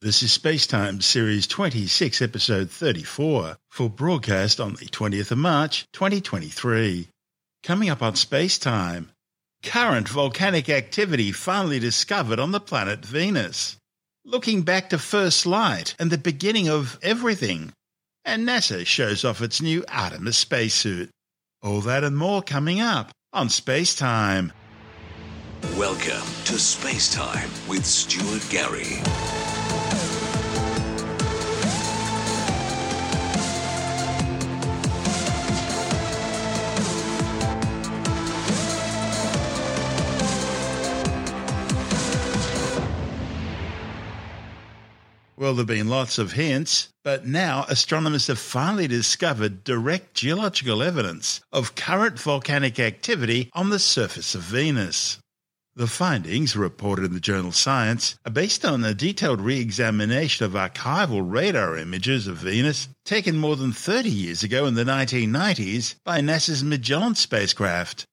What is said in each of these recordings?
This is Spacetime Series 26, Episode 34, for broadcast on the 20th of March, 2023. Coming up on Spacetime, current volcanic activity finally discovered on the planet Venus. Looking back to first light and the beginning of everything. And NASA shows off its new Artemis spacesuit. All that and more coming up on Spacetime. Welcome to Space Time with Stuart Gary. Well, there have been lots of hints, but now astronomers have finally discovered direct geological evidence of current volcanic activity on the surface of Venus. The findings, reported in the journal Science, are based on a detailed re examination of archival radar images of Venus taken more than 30 years ago in the 1990s by NASA's Magellan spacecraft.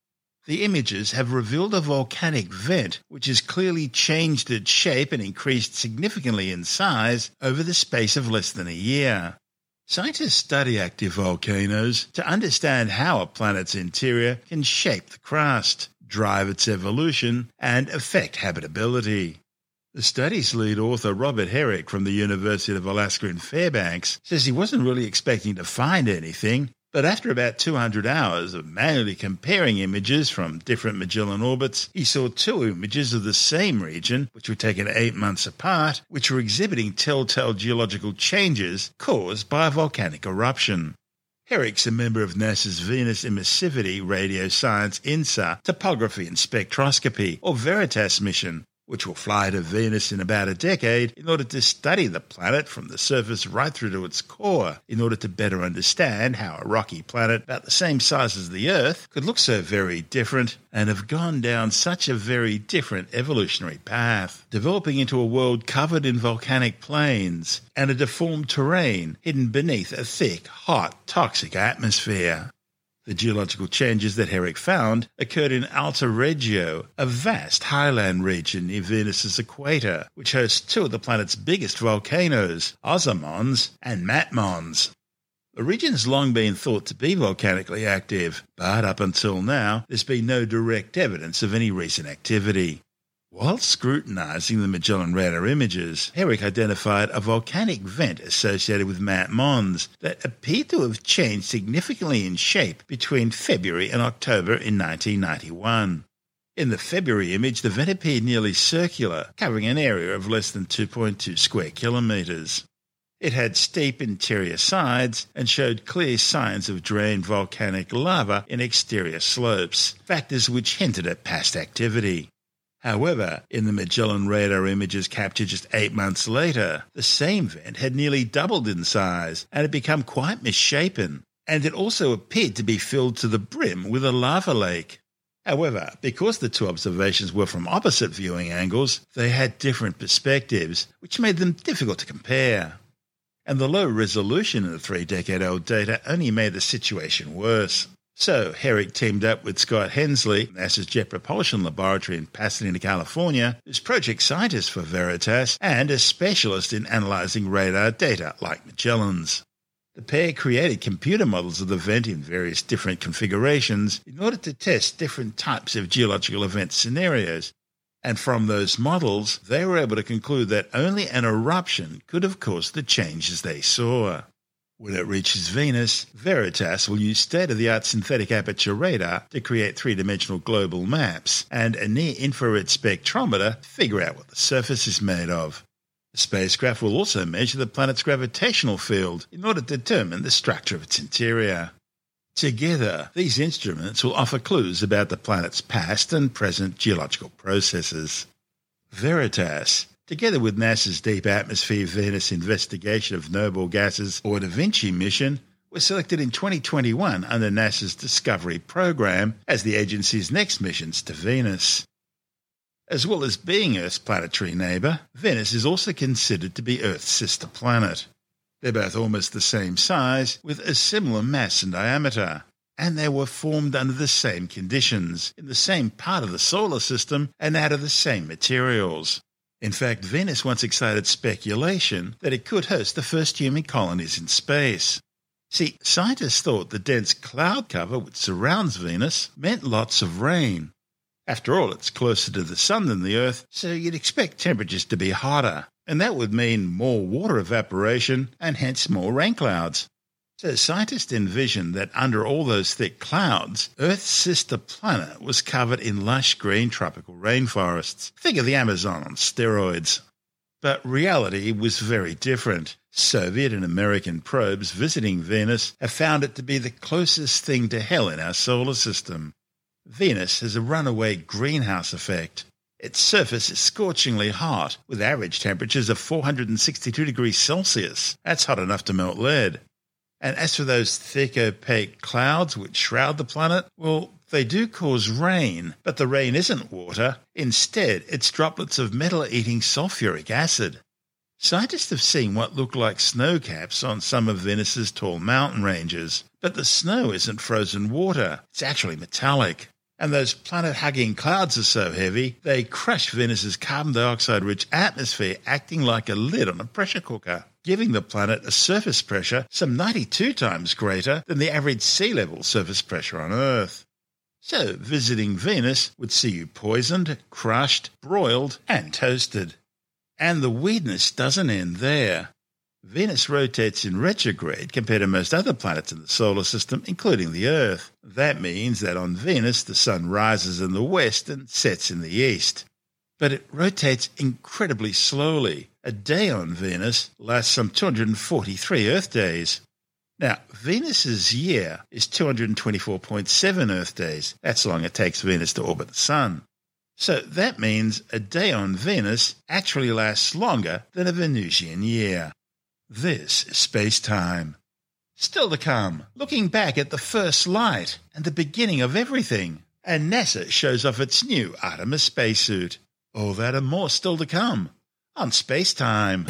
The images have revealed a volcanic vent which has clearly changed its shape and increased significantly in size over the space of less than a year. Scientists study active volcanoes to understand how a planet's interior can shape the crust, drive its evolution, and affect habitability. The study's lead author, Robert Herrick from the University of Alaska in Fairbanks, says he wasn't really expecting to find anything, but after about 200 hours of manually comparing images from different Magellan orbits, he saw two images of the same region, which were taken eight months apart, which were exhibiting telltale geological changes caused by a volcanic eruption. Herrick's a member of NASA's Venus Emissivity Radio Science InSAR Topography and Spectroscopy, or VERITAS mission, which will fly to Venus in about a decade in order to study the planet from the surface right through to its core, in order to better understand how a rocky planet about the same size as the Earth could look so very different and have gone down such a very different evolutionary path, developing into a world covered in volcanic plains and a deformed terrain hidden beneath a thick, hot, toxic atmosphere. The geological changes that Herrick found occurred in Atla Regio, a vast highland region near Venus's equator, which hosts two of the planet's biggest volcanoes, Ozza Mons and Maat Mons. The region has long been thought to be volcanically active, but up until now, there's been no direct evidence of any recent activity. While scrutinizing the Magellan radar images, Herrick identified a volcanic vent associated with Maat Mons that appeared to have changed significantly in shape between February and October in 1991. In the February image, the vent appeared nearly circular, covering an area of less than 2.2 square kilometres. It had steep interior sides and showed clear signs of drained volcanic lava in exterior slopes, factors which hinted at past activity. However, in the Magellan radar images captured just eight months later, the same vent had nearly doubled in size and had become quite misshapen, and it also appeared to be filled to the brim with a lava lake. However, because the two observations were from opposite viewing angles, they had different perspectives, which made them difficult to compare. And the low resolution in the three decade old data only made the situation worse. So Herrick teamed up with Scott Hensley, NASA's Jet Propulsion Laboratory in Pasadena, California, who's project scientist for Veritas and a specialist in analyzing radar data like Magellan's. The pair created computer models of the vent in various different configurations in order to test different types of geological event scenarios. And from those models, they were able to conclude that only an eruption could have caused the changes they saw. When it reaches Venus, Veritas will use state of the art synthetic aperture radar to create three dimensional global maps and a near infrared spectrometer to figure out what the surface is made of. The spacecraft will also measure the planet's gravitational field in order to determine the structure of its interior. Together, these instruments will offer clues about the planet's past and present geological processes. Veritas together with NASA's Deep Atmosphere Venus Investigation of Noble Gases or Da Vinci mission, were selected in 2021 under NASA's Discovery program as the agency's next missions to Venus. As well as being Earth's planetary neighbour, Venus is also considered to be Earth's sister planet. They're both almost the same size, with a similar mass and diameter, and they were formed under the same conditions, in the same part of the solar system, and out of the same materials. In fact, Venus once excited speculation that it could host the first human colonies in space. See, scientists thought the dense cloud cover which surrounds Venus meant lots of rain. After all, it's closer to the Sun than the Earth, so you'd expect temperatures to be hotter, and that would mean more water evaporation and hence more rain clouds. So scientists envisioned that under all those thick clouds, Earth's sister planet was covered in lush green tropical rainforests. Think of the Amazon on steroids. But reality was very different. Soviet and American probes visiting Venus have found it to be the closest thing to hell in our solar system. Venus has a runaway greenhouse effect. Its surface is scorchingly hot, with average temperatures of 462 degrees Celsius. That's hot enough to melt lead. And as for those thick, opaque clouds which shroud the planet, well, they do cause rain, but the rain isn't water. Instead, it's droplets of metal eating sulfuric acid. Scientists have seen what look like snow caps on some of Venus's tall mountain ranges, but the snow isn't frozen water, it's actually metallic. And those planet hugging clouds are so heavy, they crush Venus's carbon dioxide rich atmosphere, acting like a lid on a pressure cooker giving the planet a surface pressure some 92 times greater than the average sea level surface pressure on Earth. So, visiting Venus would see you poisoned, crushed, broiled, and toasted. And the weirdness doesn't end there. Venus rotates in retrograde compared to most other planets in the solar system, including the Earth. That means that on Venus the Sun rises in the west and sets in the east but it rotates incredibly slowly. A day on Venus lasts some 243 Earth days. Now, Venus's year is 224.7 Earth days. That's long it takes Venus to orbit the Sun. So that means a day on Venus actually lasts longer than a Venusian year. This is space time. Still to come, looking back at the first light and the beginning of everything. And NASA shows off its new Artemis spacesuit. All that and more still to come on Space Time.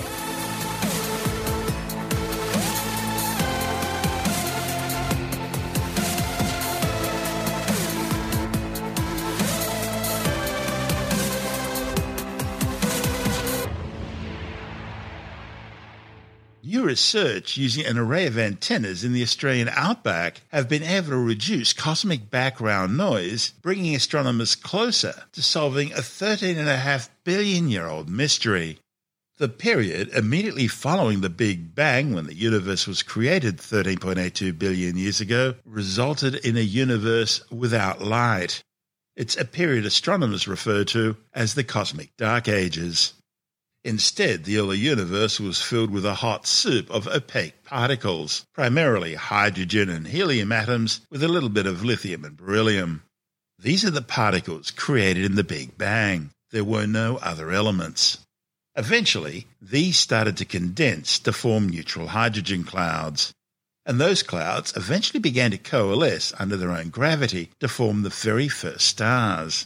Research using an array of antennas in the Australian outback have been able to reduce cosmic background noise, bringing astronomers closer to solving a 13.5 billion year old mystery. The period immediately following the Big Bang, when the universe was created 13.82 billion years ago, resulted in a universe without light. It's a period astronomers refer to as the Cosmic Dark Ages. Instead, the early universe was filled with a hot soup of opaque particles, primarily hydrogen and helium atoms with a little bit of lithium and beryllium. These are the particles created in the Big Bang. There were no other elements. Eventually, these started to condense to form neutral hydrogen clouds. And those clouds eventually began to coalesce under their own gravity to form the very first stars.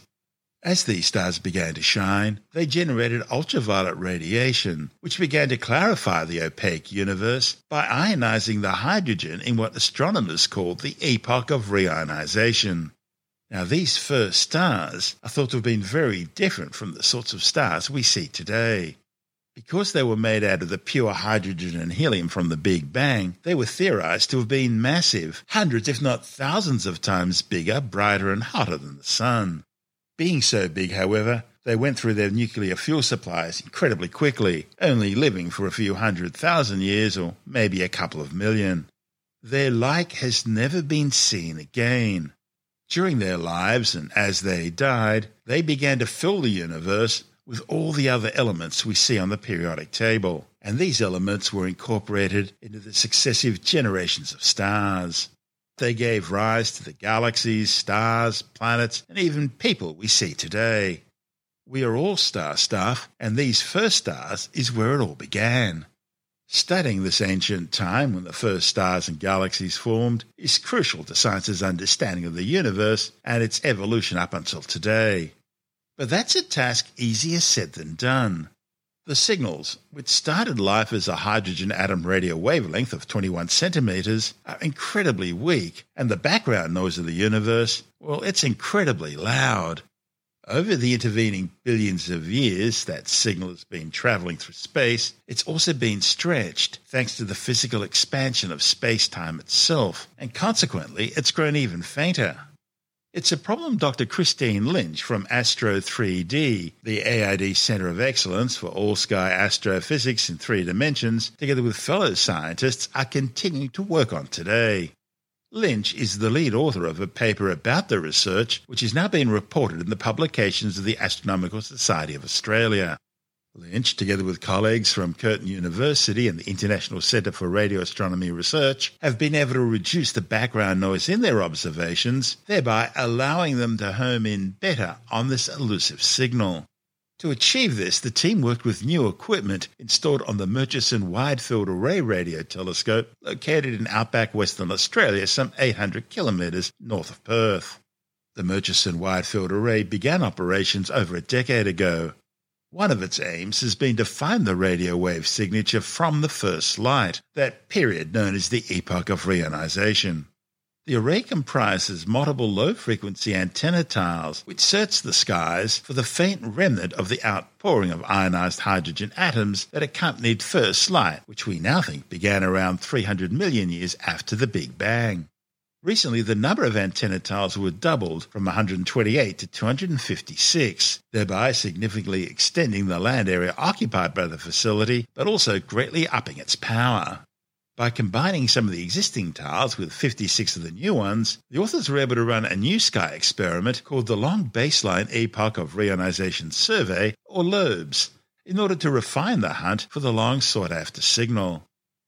As these stars began to shine, they generated ultraviolet radiation, which began to clarify the opaque universe by ionizing the hydrogen in what astronomers called the epoch of reionization. Now, these first stars are thought to have been very different from the sorts of stars we see today. Because they were made out of the pure hydrogen and helium from the Big Bang, they were theorized to have been massive, hundreds if not thousands of times bigger, brighter, and hotter than the Sun. Being so big, however, they went through their nuclear fuel supplies incredibly quickly, only living for a few hundred thousand years or maybe a couple of million. Their like has never been seen again. During their lives and as they died, they began to fill the universe with all the other elements we see on the periodic table, and these elements were incorporated into the successive generations of stars. They gave rise to the galaxies, stars, planets, and even people we see today. We are all star stuff, and these first stars is where it all began. Studying this ancient time when the first stars and galaxies formed is crucial to science's understanding of the universe and its evolution up until today. But that's a task easier said than done. The signals, which started life as a hydrogen atom radio wavelength of 21 centimeters, are incredibly weak, and the background noise of the universe, well, it's incredibly loud. Over the intervening billions of years that signal has been travelling through space, it's also been stretched thanks to the physical expansion of space time itself, and consequently, it's grown even fainter. It's a problem Dr. Christene Lynch from Astro 3D, the ARC Centre of Excellence for All Sky Astrophysics in Three Dimensions, together with fellow scientists, are continuing to work on today. Lynch is the lead author of a paper about the research, which is now being reported in the publications of the Astronomical Society of Australia. Lynch, together with colleagues from Curtin University and the International Centre for Radio Astronomy Research, have been able to reduce the background noise in their observations, thereby allowing them to home in better on this elusive signal. To achieve this, the team worked with new equipment installed on the Murchison Wide Field Array Radio Telescope, located in outback Western Australia, some 800 kilometres north of Perth. The Murchison Wide Field Array began operations over a decade ago. One of its aims has been to find the radio wave signature from the first light, that period known as the epoch of reionization. The array comprises multiple low frequency antenna tiles, which search the skies for the faint remnant of the outpouring of ionized hydrogen atoms that accompanied first light, which we now think began around 300 million years after the Big Bang. Recently, the number of antenna tiles were doubled from 128 to 256, thereby significantly extending the land area occupied by the facility, but also greatly upping its power. By combining some of the existing tiles with 56 of the new ones, the authors were able to run a new sky experiment called the Long Baseline Epoch of Reionization Survey, or LOBES, in order to refine the hunt for the long sought after signal.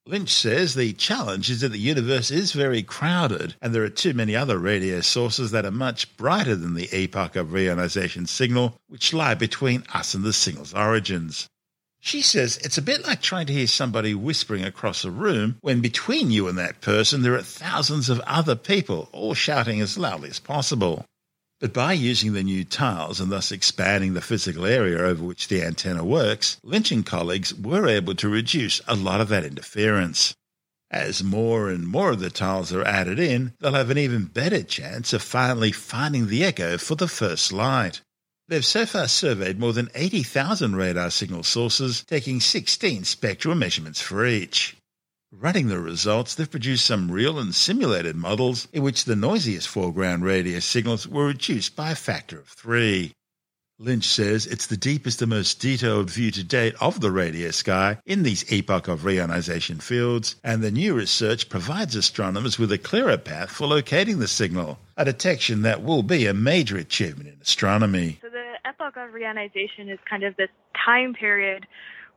Lynch says the challenge is that the universe is very crowded and there are too many other radio sources that are much brighter than the epoch of reionization signal, which lie between us and the signal's origins. She says it's a bit like trying to hear somebody whispering across a room when between you and that person there are thousands of other people all shouting as loudly as possible. But by using the new tiles and thus expanding the physical area over which the antenna works, Lynch and colleagues were able to reduce a lot of that interference. As more and more of the tiles are added in, they'll have an even better chance of finally finding the echo for the first light. They've so far surveyed more than 80,000 radar signal sources, taking 16 spectral measurements for each. Running the results, they've produced some real and simulated models in which the noisiest foreground radio signals were reduced by a factor of three. Lynch says it's the deepest and most detailed view to date of the radio sky in these epoch of reionization fields, and the new research provides astronomers with a clearer path for locating the signal, a detection that will be a major achievement in astronomy. So the epoch of reionization is kind of this time period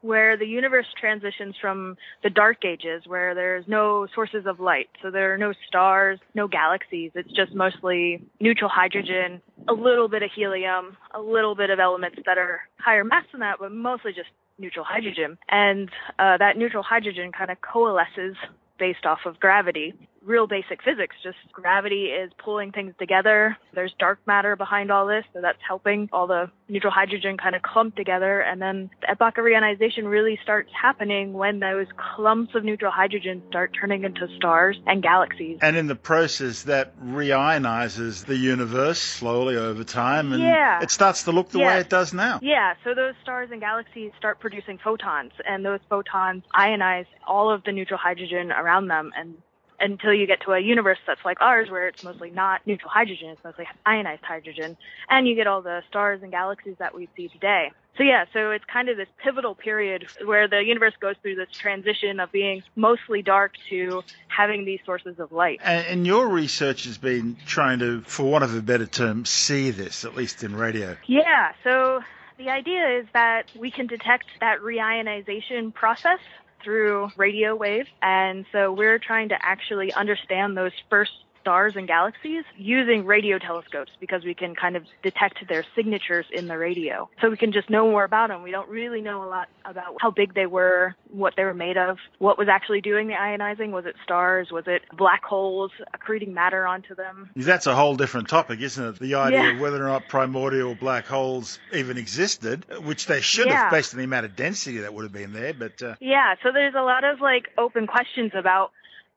where the universe transitions from the dark ages where there's no sources of light. So there are no stars, no galaxies. It's just mostly neutral hydrogen, a little bit of helium, a little bit of elements that are higher mass than that, but mostly just neutral hydrogen. And uh, that neutral hydrogen kind of coalesces based off of gravity real basic physics. Just gravity is pulling things together. There's dark matter behind all this, so that's helping all the neutral hydrogen kind of clump together. And then the epoch of reionization really starts happening when those clumps of neutral hydrogen start turning into stars and galaxies. And in the process, that reionizes the universe slowly over time, and yeah. it starts to look the way it does now. Yeah, so those stars and galaxies start producing photons, and those photons ionize all of the neutral hydrogen around them, and until you get to a universe that's like ours where it's mostly not neutral hydrogen, it's mostly ionized hydrogen, and you get all the stars and galaxies that we see today. So yeah, so it's kind of this pivotal period where the universe goes through this transition of being mostly dark to having these sources of light. And, your research has been trying to, for want of a better term, see this, at least in radio. Yeah, so the idea is that we can detect that reionization process through radio waves. And so we're trying to actually understand those first stars and galaxies using radio telescopes because we can kind of detect their signatures in the radio. So we can just know more about them. We don't really know a lot about how big they were, what they were made of, what was actually doing the ionizing. Was it stars? Was it black holes accreting matter onto them? That's a whole different topic, isn't it? The idea yeah. of whether or not primordial black holes even existed, which they should yeah. have based on the amount of density that would have been there. But uh... yeah, so there's a lot of like open questions about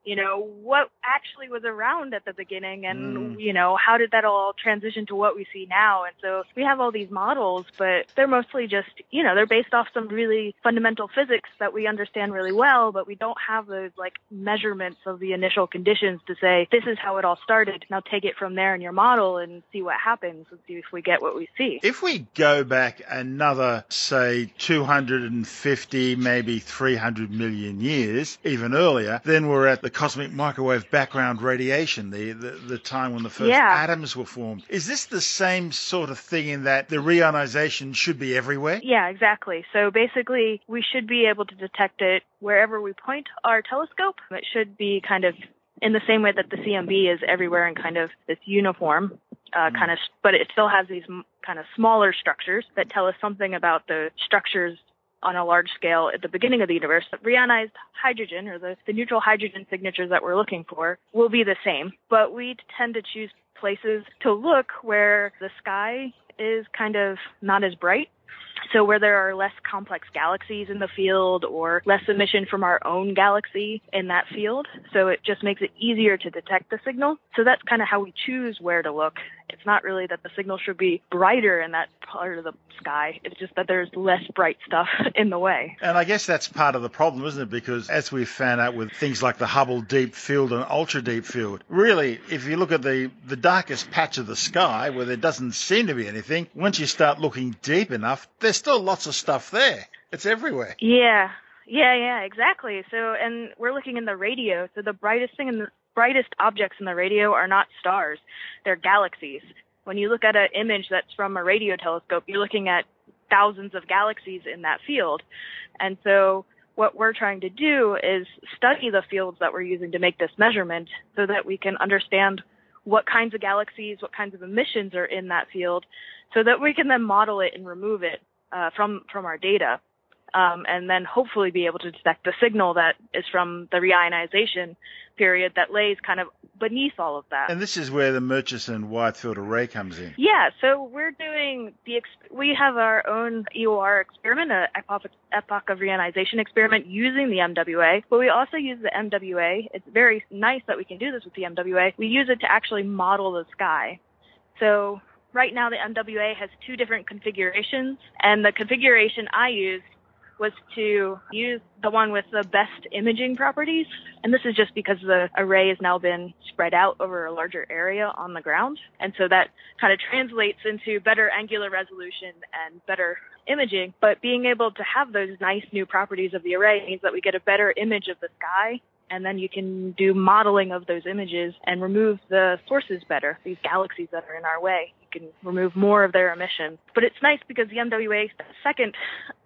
you know, what actually was around at the beginning and, Mm. you know, how did that all transition to what we see now? And so we have all these models, but they're mostly just, you know, they're based off some really fundamental physics that we understand really well, but we don't have those like measurements of the initial conditions to say, this is how it all started. Now take it from there in your model and see what happens and see if we get what we see. If we go back another, say, 250, maybe 300 million years, even earlier, then we're at the cosmic microwave background radiation, the, the, the time when the first Yeah. atoms were formed. Is this the same sort of thing in that the reionization should be everywhere? Yeah, exactly. So basically, we should be able to detect it wherever we point our telescope. It should be kind of in the same way that the CMB is everywhere and kind of this uniform, uh, kind of, but it still has these m- kind of smaller structures that tell us something about the structures on a large scale at the beginning of the universe. That reionized hydrogen or the, the neutral hydrogen signatures that we're looking for will be the same, but we tend to choose places to look where the sky is kind of not as bright so where there are less complex galaxies in the field or less emission from our own galaxy in that field. So it just makes it easier to detect the signal. So that's kind of how we choose where to look. It's not really that the signal should be brighter in that part of the sky. It's just that there's less bright stuff in the way. And I guess that's part of the problem, isn't it? Because as we've found out with things like the Hubble Deep Field and Ultra Deep Field, really, if you look at the, the darkest patch of the sky where there doesn't seem to be anything, once you start looking deep enough, there's still lots of stuff there. It's everywhere. Yeah. Yeah, yeah, exactly. So, and we're looking in the radio. So the brightest thing in the brightest objects in the radio are not stars. They're galaxies. When you look at an image that's from a radio telescope, you're looking at thousands of galaxies in that field. And so what we're trying to do is study the fields that we're using to make this measurement so that we can understand what kinds of galaxies, what kinds of emissions are in that field so that we can then model it and remove it uh, from, from our data um, and then hopefully be able to detect the signal that is from the reionization period that lays kind of beneath all of that. And this is where the Murchison wide field array comes in. Yeah, so we're doing the ex- we have our own EOR experiment, a epoch, epoch of reionization experiment using the MWA, but we also use the MWA. It's very nice that we can do this with the MWA. We use it to actually model the sky. So right now the MWA has two different configurations, and the configuration I used was to use the one with the best imaging properties. And this is just because the array has now been spread out over a larger area on the ground. And so that kind of translates into better angular resolution and better imaging. But being able to have those nice new properties of the array means that we get a better image of the sky. And then you can do modeling of those images and remove the sources better, these galaxies that are in our way can remove more of their emissions. But it's nice because the MWA second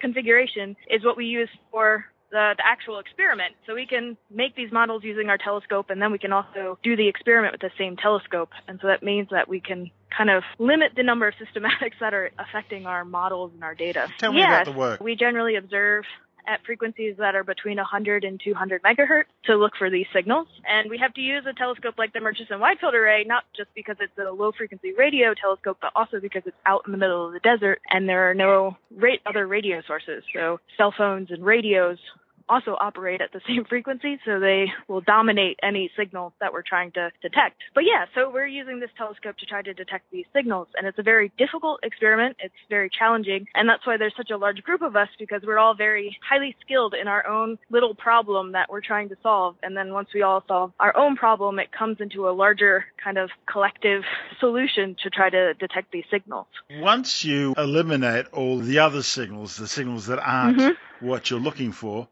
configuration is what we use for the, the, actual experiment. So we can make these models using our telescope and then we can also do the experiment with the same telescope. And so that means that we can kind of limit the number of systematics that are affecting our models and our data. Tell me yes, about the work. We generally observe at frequencies that are between 100 and 200 megahertz to look for these signals. And we have to use a telescope like the Murchison Wide Field Array, not just because it's a low frequency radio telescope, but also because it's out in the middle of the desert and there are no ra- other radio sources. So cell phones and radios also operate at the same frequency, so they will dominate any signal that we're trying to detect. But yeah, so we're using this telescope to try to detect these signals, and it's a very difficult experiment. It's very challenging, and that's why there's such a large group of us because we're all very highly skilled in our own little problem that we're trying to solve. And then once we all solve our own problem, it comes into a larger kind of collective solution to try to detect these signals. Once you eliminate all the other signals, the signals that aren't Mhm. what you're looking for,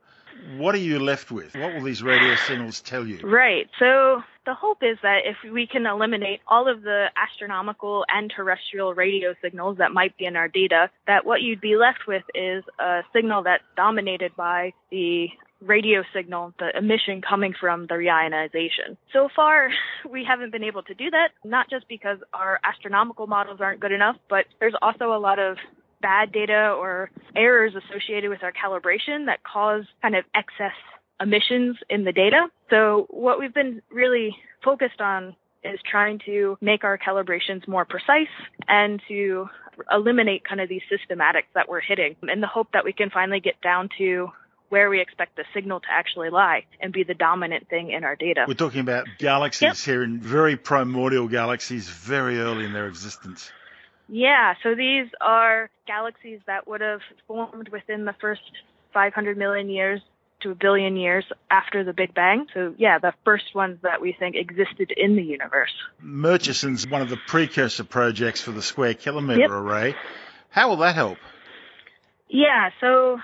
what are you left with? What will these radio signals tell you? Right. So the hope is that if we can eliminate all of the astronomical and terrestrial radio signals that might be in our data, that what you'd be left with is a signal that's dominated by the radio signal, the emission coming from the reionization. So far, we haven't been able to do that, not just because our astronomical models aren't good enough, but there's also a lot of bad data or errors associated with our calibration that cause kind of excess emissions in the data. So what we've been really focused on is trying to make our calibrations more precise and to eliminate kind of these systematics that we're hitting in the hope that we can finally get down to where we expect the signal to actually lie and be the dominant thing in our data. We're talking about galaxies yep. here in very primordial galaxies, very early in their existence. Yeah, so these are galaxies that would have formed within the first 500 million years to a billion years after the Big Bang. So, yeah, the first ones that we think existed in the universe. Murchison's one of the precursor projects for the Square Kilometre yep. Array. How will that help? Yeah, so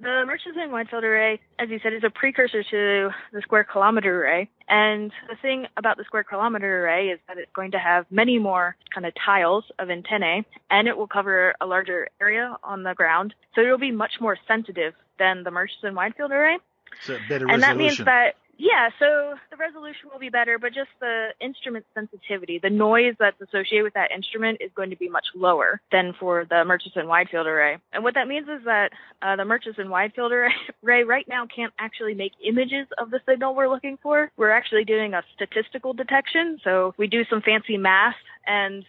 the Murchison Wide Field Array, as you said, is a precursor to the Square Kilometre Array. And the thing about the Square Kilometre Array is that it's going to have many more kind of tiles of antennae, and it will cover a larger area on the ground. So it'll be much more sensitive than the Murchison Wide Field Array. So better resolution. and that means that yeah, so the resolution will be better, but just the instrument sensitivity, the noise that's associated with that instrument is going to be much lower than for the Murchison Wide Field Array. And what that means is that uh, the Murchison Wide Field Array right now can't actually make images of the signal we're looking for. We're actually doing a statistical detection, so we do some fancy math and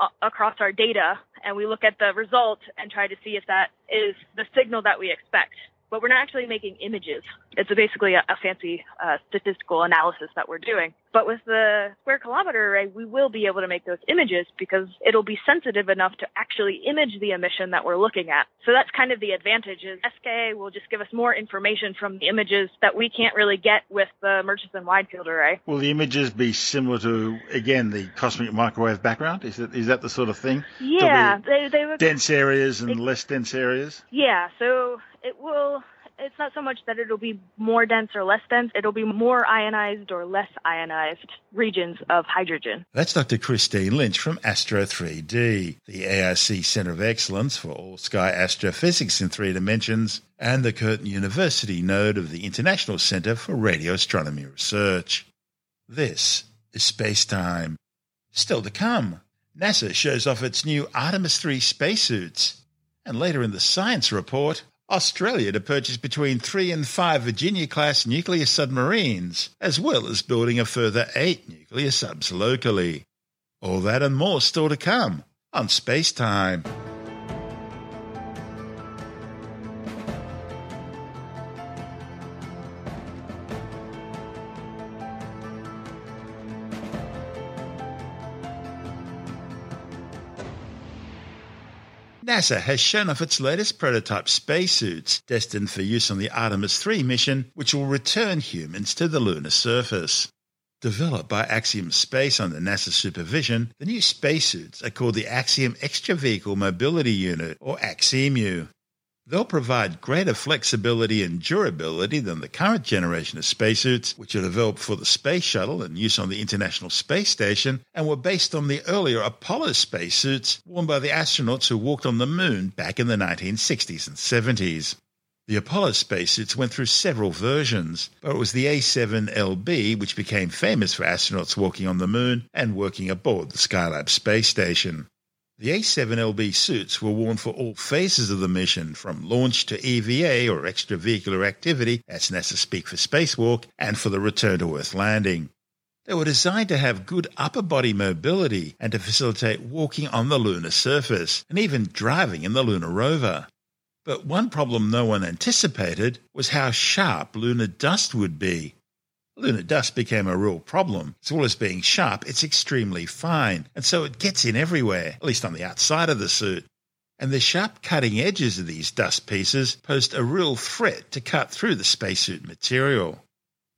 uh, across our data and we look at the result and try to see if that is the signal that we expect but we're not actually making images. It's basically a, a fancy uh, statistical analysis that we're doing. But with the square kilometre array, we will be able to make those images because it'll be sensitive enough to actually image the emission that we're looking at. So that's kind of the advantage is SKA will just give us more information from the images that we can't really get with the Murchison Wide Field Array. Will the images be similar to, again, the cosmic microwave background? Is that, is that the sort of thing? Yeah. They, they would, dense areas and less dense areas? Yeah. So it will it's not so much that it'll be more dense or less dense, it'll be more ionized or less ionized regions of hydrogen. That's Dr. Christene Lynch from Astro 3D, the ARC Centre of Excellence for All Sky Astrophysics in Three Dimensions, and the Curtin University node of the International Centre for Radio Astronomy Research. This is Space Time. Still to come, NASA shows off its new Artemis 3 spacesuits. And later in the science report, Australia to purchase between three and five Virginia class nuclear submarines, as well as building a further eight nuclear subs locally. All that and more still to come on Space Time. NASA has shown off its latest prototype spacesuits, destined for use on the Artemis 3 mission, which will return humans to the lunar surface. Developed by Axiom Space under NASA supervision, the new spacesuits are called the Axiom Extra Vehicle Mobility Unit, or AXEMU. They'll provide greater flexibility and durability than the current generation of spacesuits, which are developed for the Space Shuttle and use on the International Space Station, and were based on the earlier Apollo spacesuits worn by the astronauts who walked on the moon back in the 1960s and 70s. The Apollo spacesuits went through several versions, but it was the A7LB which became famous for astronauts walking on the moon and working aboard the Skylab space station. The A7LB suits were worn for all phases of the mission, from launch to EVA or extravehicular activity, as NASA speak for spacewalk, and for the return to Earth landing. They were designed to have good upper body mobility and to facilitate walking on the lunar surface and even driving in the lunar rover. But one problem no one anticipated was how sharp lunar dust would be. Lunar dust became a real problem. As well as being sharp, it's extremely fine, and so it gets in everywhere, at least on the outside of the suit. And the sharp cutting edges of these dust pieces posed a real threat to cut through the spacesuit material.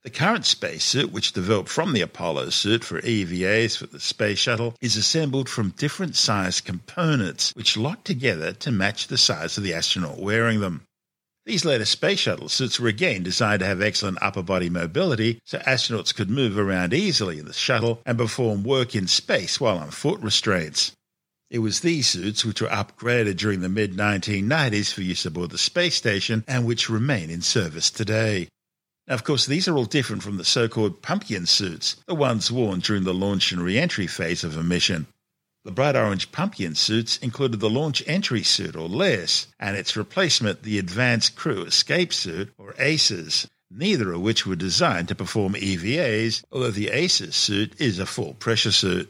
The current spacesuit, which developed from the Apollo suit for EVAs for the space shuttle, is assembled from different sized components which lock together to match the size of the astronaut wearing them. These later space shuttle suits were again designed to have excellent upper body mobility so astronauts could move around easily in the shuttle and perform work in space while on foot restraints. It was these suits which were upgraded during the mid 1990s for use aboard the space station and which remain in service today. Now, of course, these are all different from the so called pumpkin suits, the ones worn during the launch and re entry phase of a mission. The bright orange pumpkin suits included the launch entry suit, or LES, and its replacement, the Advanced Crew Escape Suit, or ACES, neither of which were designed to perform EVAs, although the ACES suit is a full pressure suit.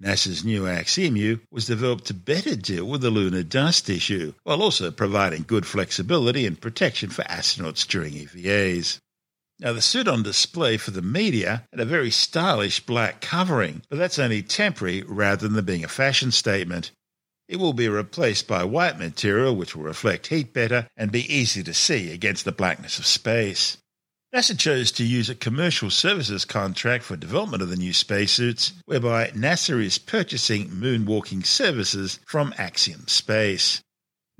NASA's new AXEMU was developed to better deal with the lunar dust issue, while also providing good flexibility and protection for astronauts during EVAs. Now, the suit on display for the media had a very stylish black covering, but that's only temporary rather than being a fashion statement. It will be replaced by white material which will reflect heat better and be easy to see against the blackness of space. NASA chose to use a commercial services contract for development of the new spacesuits, whereby NASA is purchasing moonwalking services from Axiom Space.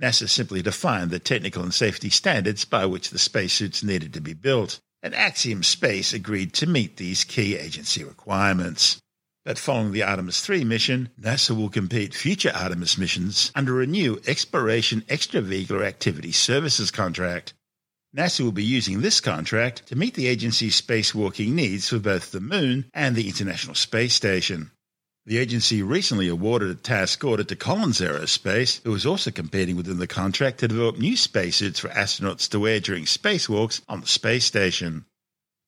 NASA simply defined the technical and safety standards by which the spacesuits needed to be built, and Axiom Space agreed to meet these key agency requirements. But following the Artemis 3 mission, NASA will compete future Artemis missions under a new Exploration Extravehicular Activity Services contract. NASA will be using this contract to meet the agency's spacewalking needs for both the Moon and the International Space Station. The agency recently awarded a task order to Collins Aerospace, who is also competing within the contract to develop new spacesuits for astronauts to wear during spacewalks on the space station.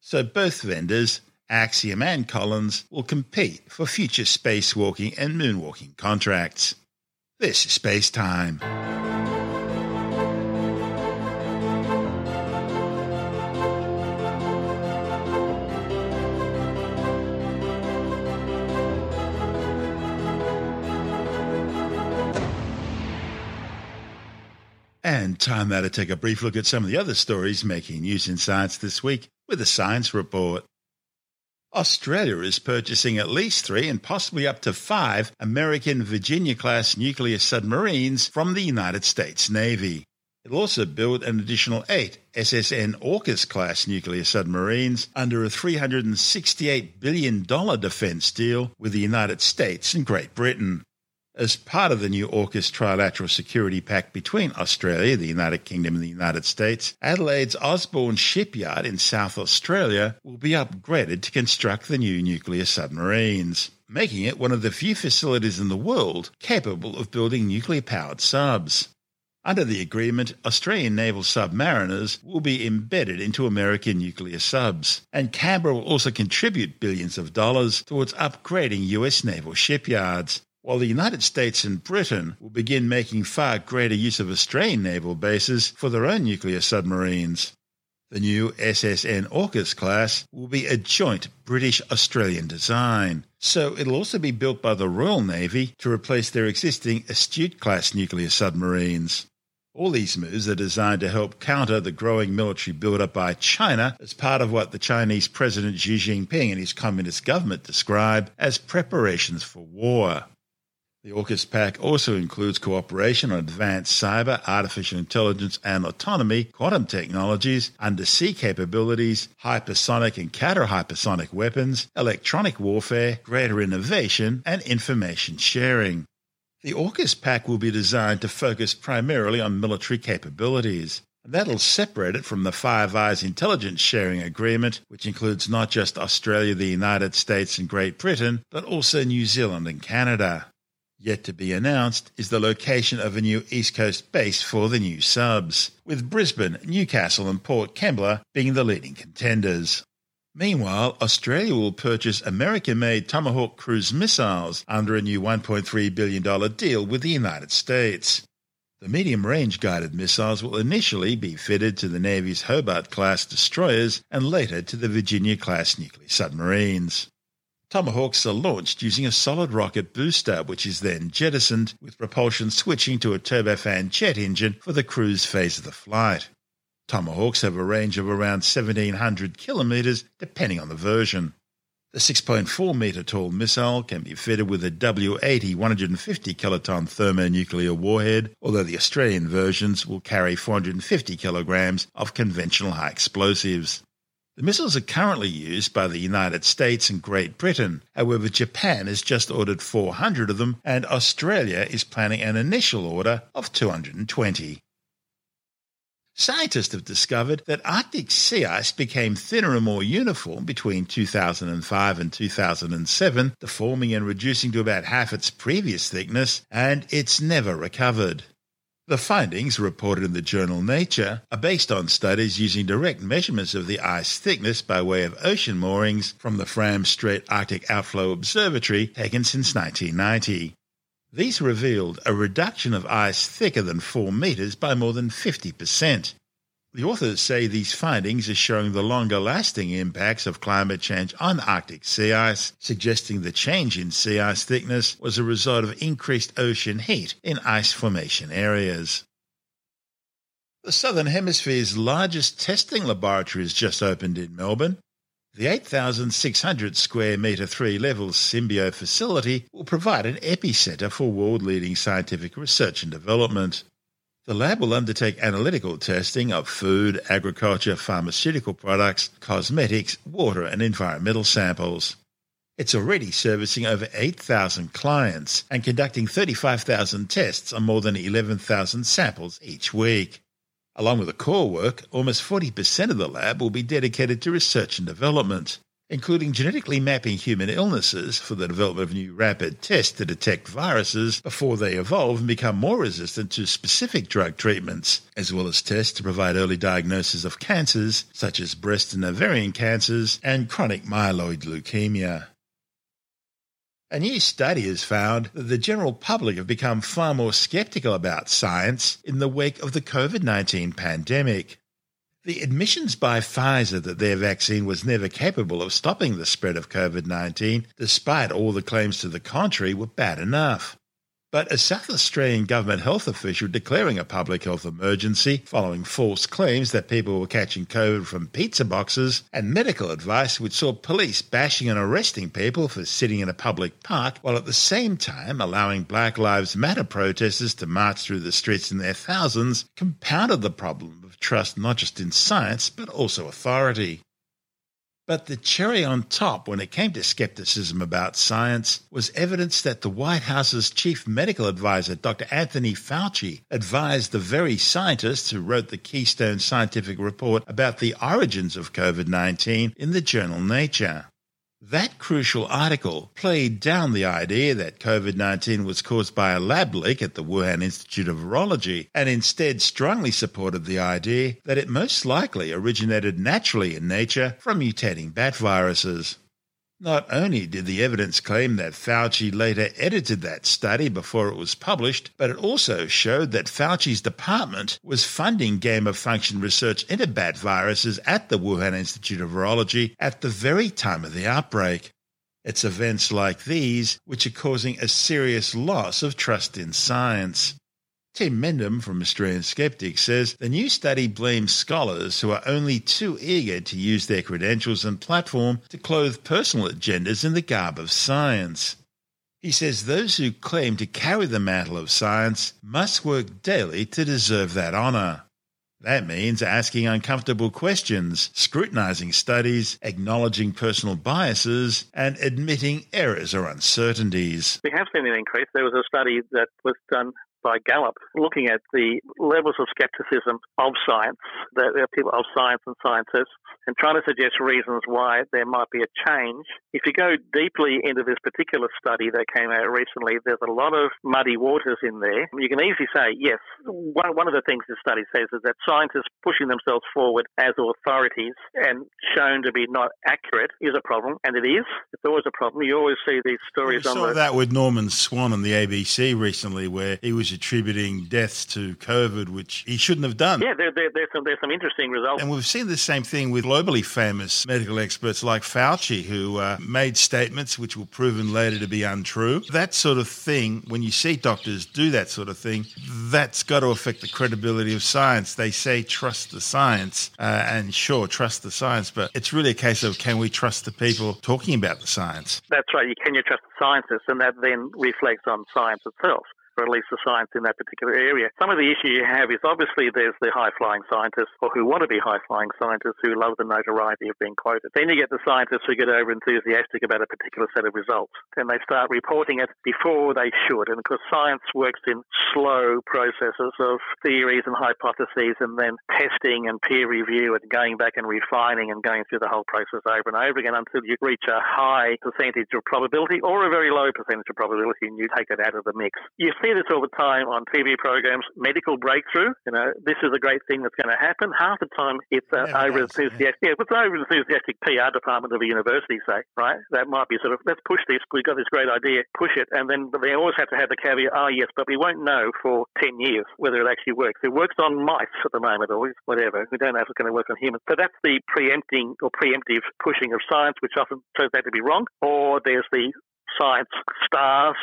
So both vendors, Axiom and Collins, will compete for future spacewalking and moonwalking contracts. This is Space Time. And time now to take a brief look at some of the other stories making news in science this week with a science report. Australia is purchasing at least three and possibly up to five American Virginia class nuclear submarines from the United States Navy. It'll also build an additional eight SSN AUKUS class nuclear submarines under a $368 billion defense deal with the United States and Great Britain. As part of the new AUKUS trilateral security pact between Australia, the United Kingdom, and the United States, Adelaide's Osborne shipyard in South Australia will be upgraded to construct the new nuclear submarines, making it one of the few facilities in the world capable of building nuclear powered subs. Under the agreement, Australian naval submariners will be embedded into American nuclear subs, and Canberra will also contribute billions of dollars towards upgrading US naval shipyards, while the United States and Britain will begin making far greater use of Australian naval bases for their own nuclear submarines. The new SSN AUKUS class will be a joint British Australian design, so it'll also be built by the Royal Navy to replace their existing Astute class nuclear submarines. All these moves are designed to help counter the growing military build-up by China as part of what the Chinese President Xi Jinping and his communist government describe as preparations for war. The AUKUS pack also includes cooperation on advanced cyber, artificial intelligence and autonomy, quantum technologies, undersea capabilities, hypersonic and counter hypersonic weapons, electronic warfare, greater innovation, and information sharing. The AUKUS pack will be designed to focus primarily on military capabilities. And that'll separate it from the Five Eyes intelligence sharing agreement, which includes not just Australia, the United States, and Great Britain, but also New Zealand and Canada. Yet to be announced is the location of a new East Coast base for the new subs, with Brisbane, Newcastle, and Port Kembla being the leading contenders. Meanwhile, Australia will purchase American made Tomahawk cruise missiles under a new $1.3 billion deal with the United States. The medium range guided missiles will initially be fitted to the Navy's Hobart class destroyers and later to the Virginia class nuclear submarines. Tomahawks are launched using a solid rocket booster, which is then jettisoned, with propulsion switching to a turbofan jet engine for the cruise phase of the flight. Tomahawks have a range of around 1700 kilometres, depending on the version. The 6.4 metre tall missile can be fitted with a W 80 150 kiloton thermonuclear warhead, although the Australian versions will carry 450 kilograms of conventional high explosives. The missiles are currently used by the United States and Great Britain. However, Japan has just ordered 400 of them, and Australia is planning an initial order of 220. Scientists have discovered that Arctic sea ice became thinner and more uniform between 2005 and 2007, deforming and reducing to about half its previous thickness, and it's never recovered. The findings, reported in the journal Nature, are based on studies using direct measurements of the ice thickness by way of ocean moorings from the Fram Strait Arctic Outflow Observatory taken since 1990. These revealed a reduction of ice thicker than 4 metres by more than 50%. The authors say these findings are showing the longer lasting impacts of climate change on Arctic sea ice, suggesting the change in sea ice thickness was a result of increased ocean heat in ice formation areas. The Southern Hemisphere's largest testing laboratory has just opened in Melbourne. The 8,600 square metre three level Symbio facility will provide an epicentre for world leading scientific research and development. The lab will undertake analytical testing of food, agriculture, pharmaceutical products, cosmetics, water, and environmental samples. It's already servicing over 8,000 clients and conducting 35,000 tests on more than 11,000 samples each week. Along with the core work, almost 40% of the lab will be dedicated to research and development including genetically mapping human illnesses for the development of new rapid tests to detect viruses before they evolve and become more resistant to specific drug treatments, as well as tests to provide early diagnosis of cancers such as breast and ovarian cancers and chronic myeloid leukemia. A new study has found that the general public have become far more skeptical about science in the wake of the COVID 19 pandemic. The admissions by Pfizer that their vaccine was never capable of stopping the spread of COVID 19, despite all the claims to the contrary, were bad enough. But a South Australian government health official declaring a public health emergency following false claims that people were catching COVID from pizza boxes and medical advice which saw police bashing and arresting people for sitting in a public park while at the same time allowing Black Lives Matter protesters to march through the streets in their thousands compounded the problem of trust not just in science but also authority. But the cherry on top when it came to skepticism about science was evidence that the White House's chief medical advisor, Dr. Anthony Fauci, advised the very scientists who wrote the Keystone Scientific Report about the origins of COVID 19 in the journal Nature. That crucial article played down the idea that COVID 19 was caused by a lab leak at the Wuhan Institute of Virology and instead strongly supported the idea that it most likely originated naturally in nature from mutating bat viruses. Not only did the evidence claim that Fauci later edited that study before it was published, but it also showed that Fauci's department was funding gain of function research into bat viruses at the Wuhan Institute of Virology at the very time of the outbreak. It's events like these which are causing a serious loss of trust in science. Tim Mendham from Australian Skeptics says the new study blames scholars who are only too eager to use their credentials and platform to clothe personal agendas in the garb of science. He says those who claim to carry the mantle of science must work daily to deserve that honour. That means asking uncomfortable questions, scrutinizing studies, acknowledging personal biases, and admitting errors or uncertainties. We have seen an increase. There was a study that was done by Gallup, looking at the levels of skepticism of science, the, people of science and scientists, and trying to suggest reasons why there might be a change. If you go deeply into this particular study that came out recently, there's a lot of muddy waters in there. You can easily say, yes, one, one of the things this study says is that scientists pushing themselves forward as authorities and shown to be not accurate is a problem, and it is. It's always a problem. You always see these stories we on saw the... that with Norman Swan on the ABC recently, where he was attributing deaths to COVID, which he shouldn't have done. Yeah, there, there, there's, some, there's some interesting results. And we've seen the same thing with globally famous medical experts like Fauci, who uh, made statements which were proven later to be untrue. That sort of thing, when you see doctors do that sort of thing, that's got to affect the credibility of science. They say trust the science, uh, and sure, trust the science, but it's really a case of can we trust the people talking about the science? That's right. Can you trust the scientists? And that then reflects on science itself or at least the science in that particular area. Some of the issue you have is obviously there's the high flying scientists or who want to be high flying scientists who love the notoriety of being quoted. Then you get the scientists who get over enthusiastic about a particular set of results and they start reporting it before they should. And because science works in slow processes of theories and hypotheses and then testing and peer review and going back and refining and going through the whole process over and over again until you reach a high percentage of probability or a very low percentage of probability and you take it out of the mix. You see this all the time on TV programs. Medical breakthrough. You know, this is a great thing that's going to happen. Half the time, it's uh, over yeah. enthusiastic. Yeah, it's over enthusiastic PR department of a university, say, right? That might be sort of let's push this. We've got this great idea, push it, and then but they always have to have the caveat. Oh yes, but we won't know for ten years whether it actually works. It works on mice at the moment, or whatever. We don't know if it's going to work on humans. So that's the preempting or preemptive pushing of science, which often turns out to be wrong. Or there's the science stars.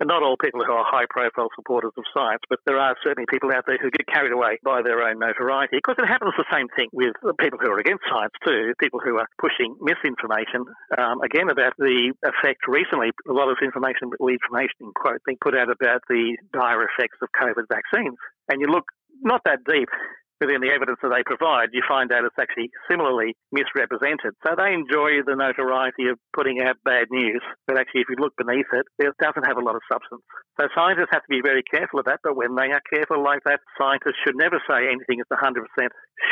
And not all people who are high profile supporters of science, but there are certainly people out there who get carried away by their own notoriety. Because it happens the same thing with people who are against science too, people who are pushing misinformation. Um, again, about the effect recently, a lot of information, information in quote, being put out about the dire effects of COVID vaccines. And you look not that deep within the evidence that they provide, you find out it's actually similarly misrepresented. So they enjoy the notoriety of putting out bad news, but actually, if you look beneath it, it doesn't have a lot of substance. So scientists have to be very careful of that, but when they are careful like that, scientists should never say anything is 100%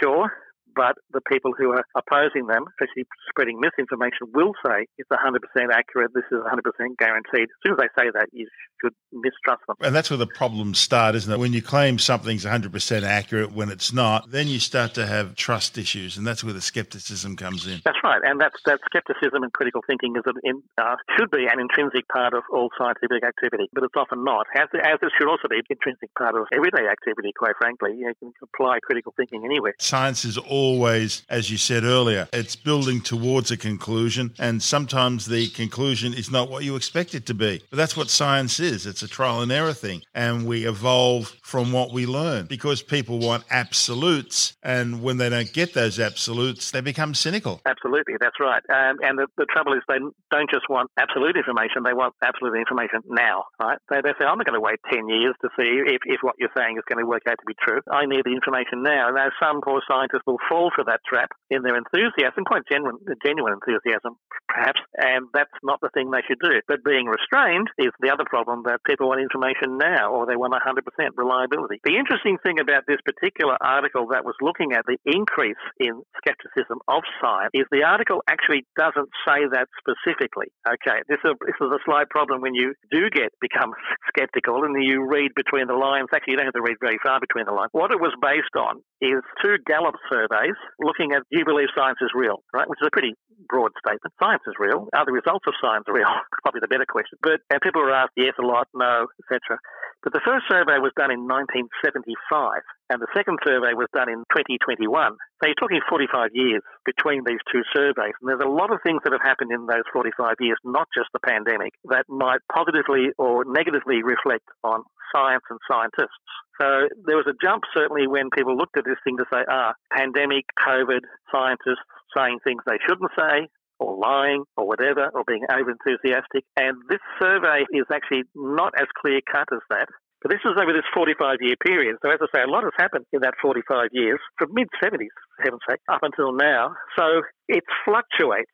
sure. But the people who are opposing them, especially spreading misinformation, will say it's 100% accurate, this is 100% guaranteed. As soon as they say that, you should mistrust them. And that's where the problems start, isn't it? When you claim something's 100% accurate when it's not, then you start to have trust issues, and that's where the skepticism comes in. That's right, and that's that skepticism and critical thinking is an, in, uh, should be an intrinsic part of all scientific activity, but it's often not. As, as it should also be an intrinsic part of everyday activity. Quite frankly, you, know, you can apply critical thinking anywhere. Science is always, as you said earlier, it's building towards a conclusion, and sometimes the conclusion is not what you expect it to be. But that's what science is it's a trial and error thing, and we evolve from what we learn because people want absolutes, and when they don't get those absolutes, they become cynical. Absolutely, that's right. Um, and the, the trouble is, they don't just want absolute information; they want absolute information now. Right? They, they say, "I'm not going to wait ten years to see if, if what you're saying is going to work out to be true. I need the information now." Now, some poor scientists will fall for that trap in their enthusiasm, quite genuine, genuine enthusiasm, perhaps, and that's not the thing they should do. But being restrained is the other problem that people want information now, or they want 100% reliability. The interesting thing about this particular article that was looking at the increase in skepticism of science is the article actually doesn't say that specifically. Okay, this is, this is a slight problem when you do get become skeptical and you read between the lines. Actually, you don't have to read very far between the lines. What it was based on is two Gallup surveys looking at do you believe science is real, right? Which is a pretty broad statement. Science is real. Are the results of science real? Probably the better question. But and people were asked yes a lot, no, etc. But the first survey was done in 1975, and the second survey was done in 2021. So you're talking 45 years between these two surveys, and there's a lot of things that have happened in those 45 years, not just the pandemic, that might positively or negatively reflect on science and scientists. So there was a jump certainly when people looked at this thing to say, ah, pandemic, COVID, scientists saying things they shouldn't say, or lying, or whatever, or being over enthusiastic. And this survey is actually not as clear cut as that. But this is over this 45 year period. So, as I say, a lot has happened in that 45 years, from mid 70s, for heaven's sake, up until now. So it fluctuates.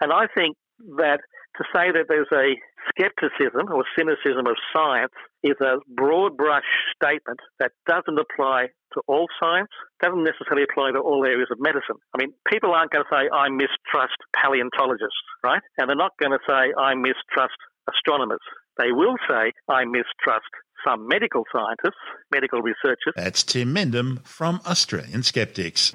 And I think that to say that there's a skepticism or cynicism of science is a broad brush statement that doesn't apply to all science, doesn't necessarily apply to all areas of medicine. I mean, people aren't going to say, I mistrust paleontologists, right? And they're not going to say, I mistrust astronomers. They will say, I mistrust some medical scientists, medical researchers. That's Tim Mendham from Australian Skeptics.